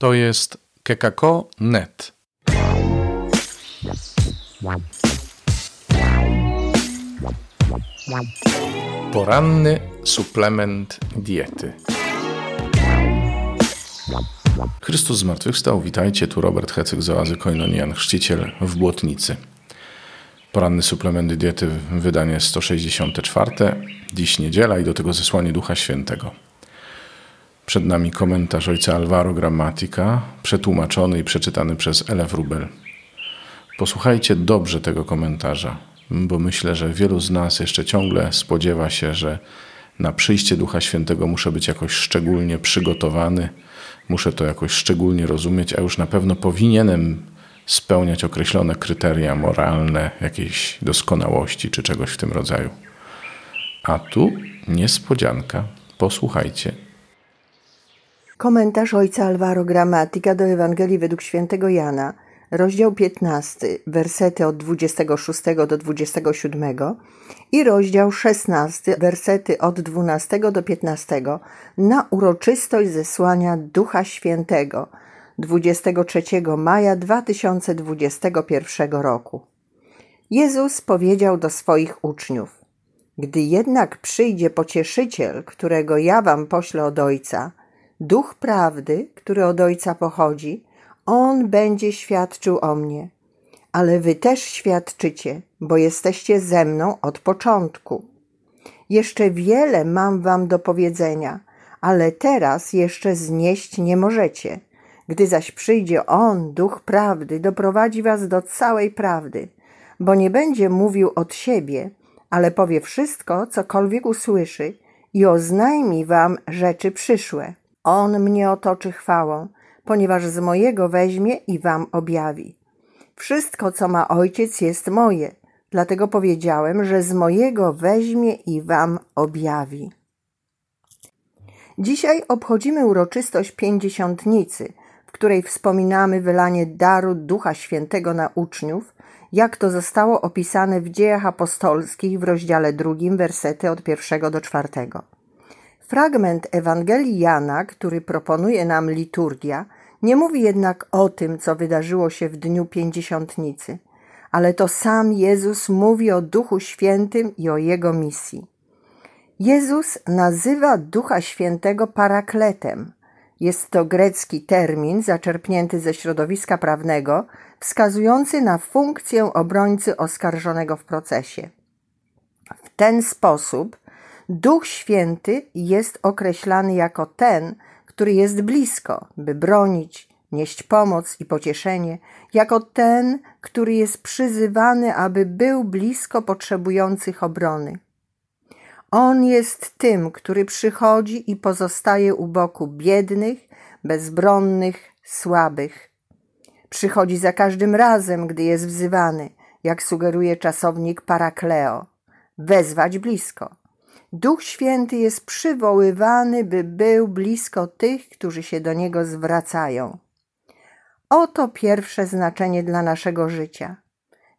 To jest kekako.net. Poranny suplement diety. Chrystus zmartwychwstał. Witajcie, tu Robert Hecyk z oazy Koinonian, chrzciciel w Błotnicy. Poranny suplement diety, wydanie 164. Dziś niedziela i do tego zesłanie Ducha Świętego. Przed nami komentarz ojca Alvaro Grammatica, przetłumaczony i przeczytany przez Elef Rubel. Posłuchajcie dobrze tego komentarza, bo myślę, że wielu z nas jeszcze ciągle spodziewa się, że na przyjście Ducha Świętego muszę być jakoś szczególnie przygotowany, muszę to jakoś szczególnie rozumieć, a już na pewno powinienem spełniać określone kryteria moralne, jakiejś doskonałości czy czegoś w tym rodzaju. A tu niespodzianka. Posłuchajcie. Komentarz ojca Alvaro Gramatika do Ewangelii według świętego Jana, rozdział 15, wersety od 26 do 27 i rozdział 16, wersety od 12 do 15 na uroczystość zesłania Ducha Świętego 23 maja 2021 roku. Jezus powiedział do swoich uczniów: Gdy jednak przyjdzie pocieszyciel, którego ja wam poślę od Ojca, Duch prawdy, który od Ojca pochodzi, on będzie świadczył o mnie. Ale wy też świadczycie, bo jesteście ze mną od początku. Jeszcze wiele mam wam do powiedzenia, ale teraz jeszcze znieść nie możecie. Gdy zaś przyjdzie On, Duch Prawdy, doprowadzi was do całej prawdy, bo nie będzie mówił od siebie, ale powie wszystko, cokolwiek usłyszy i oznajmi wam rzeczy przyszłe. On mnie otoczy chwałą, ponieważ z mojego weźmie i wam objawi. Wszystko, co ma Ojciec, jest moje, dlatego powiedziałem, że z mojego weźmie i wam objawi. Dzisiaj obchodzimy uroczystość pięćdziesiątnicy, w której wspominamy wylanie daru Ducha Świętego na uczniów, jak to zostało opisane w dziejach apostolskich w rozdziale drugim, wersety od pierwszego do czwartego. Fragment Ewangelii Jana, który proponuje nam liturgia, nie mówi jednak o tym, co wydarzyło się w dniu pięćdziesiątnicy, ale to sam Jezus mówi o Duchu Świętym i o Jego misji. Jezus nazywa Ducha Świętego parakletem. Jest to grecki termin zaczerpnięty ze środowiska prawnego, wskazujący na funkcję obrońcy oskarżonego w procesie. W ten sposób Duch Święty jest określany jako ten, który jest blisko, by bronić, nieść pomoc i pocieszenie, jako ten, który jest przyzywany, aby był blisko potrzebujących obrony. On jest tym, który przychodzi i pozostaje u boku biednych, bezbronnych, słabych. Przychodzi za każdym razem, gdy jest wzywany, jak sugeruje czasownik parakleo, wezwać blisko. Duch Święty jest przywoływany, by był blisko tych, którzy się do Niego zwracają. Oto pierwsze znaczenie dla naszego życia.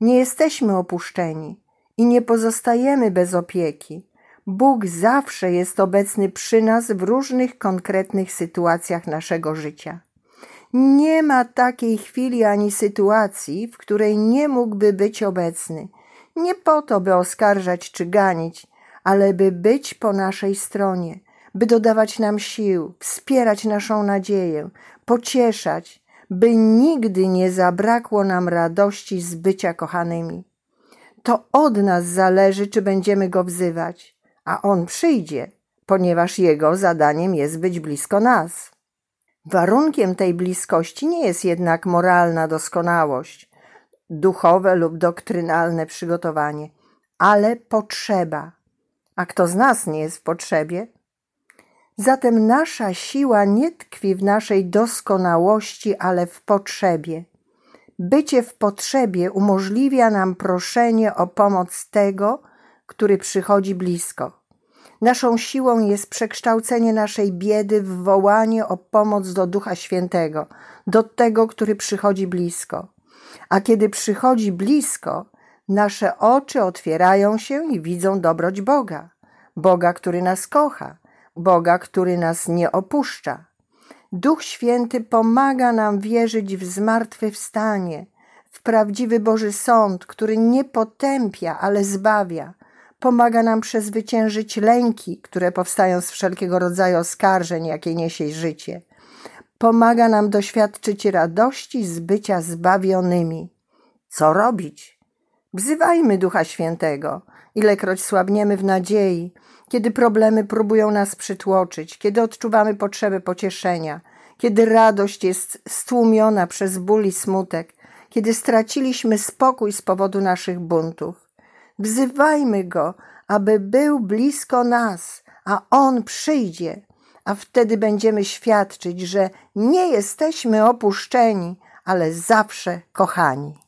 Nie jesteśmy opuszczeni i nie pozostajemy bez opieki. Bóg zawsze jest obecny przy nas w różnych konkretnych sytuacjach naszego życia. Nie ma takiej chwili ani sytuacji, w której nie mógłby być obecny. Nie po to, by oskarżać czy ganić, ale by być po naszej stronie, by dodawać nam sił, wspierać naszą nadzieję, pocieszać, by nigdy nie zabrakło nam radości z bycia kochanymi. To od nas zależy, czy będziemy go wzywać, a on przyjdzie, ponieważ jego zadaniem jest być blisko nas. Warunkiem tej bliskości nie jest jednak moralna doskonałość, duchowe lub doktrynalne przygotowanie, ale potrzeba, a kto z nas nie jest w potrzebie? Zatem nasza siła nie tkwi w naszej doskonałości, ale w potrzebie. Bycie w potrzebie umożliwia nam proszenie o pomoc tego, który przychodzi blisko. Naszą siłą jest przekształcenie naszej biedy w wołanie o pomoc do Ducha Świętego, do tego, który przychodzi blisko. A kiedy przychodzi blisko, nasze oczy otwierają się i widzą dobroć Boga. Boga, który nas kocha, Boga, który nas nie opuszcza. Duch Święty pomaga nam wierzyć w zmartwychwstanie, w prawdziwy Boży Sąd, który nie potępia, ale zbawia. Pomaga nam przezwyciężyć lęki, które powstają z wszelkiego rodzaju oskarżeń, jakie niesie życie. Pomaga nam doświadczyć radości z bycia zbawionymi. Co robić? Wzywajmy Ducha Świętego, ilekroć słabniemy w nadziei, kiedy problemy próbują nas przytłoczyć, kiedy odczuwamy potrzebę pocieszenia, kiedy radość jest stłumiona przez ból i smutek, kiedy straciliśmy spokój z powodu naszych buntów. Wzywajmy Go, aby był blisko nas, a On przyjdzie, a wtedy będziemy świadczyć, że nie jesteśmy opuszczeni, ale zawsze kochani.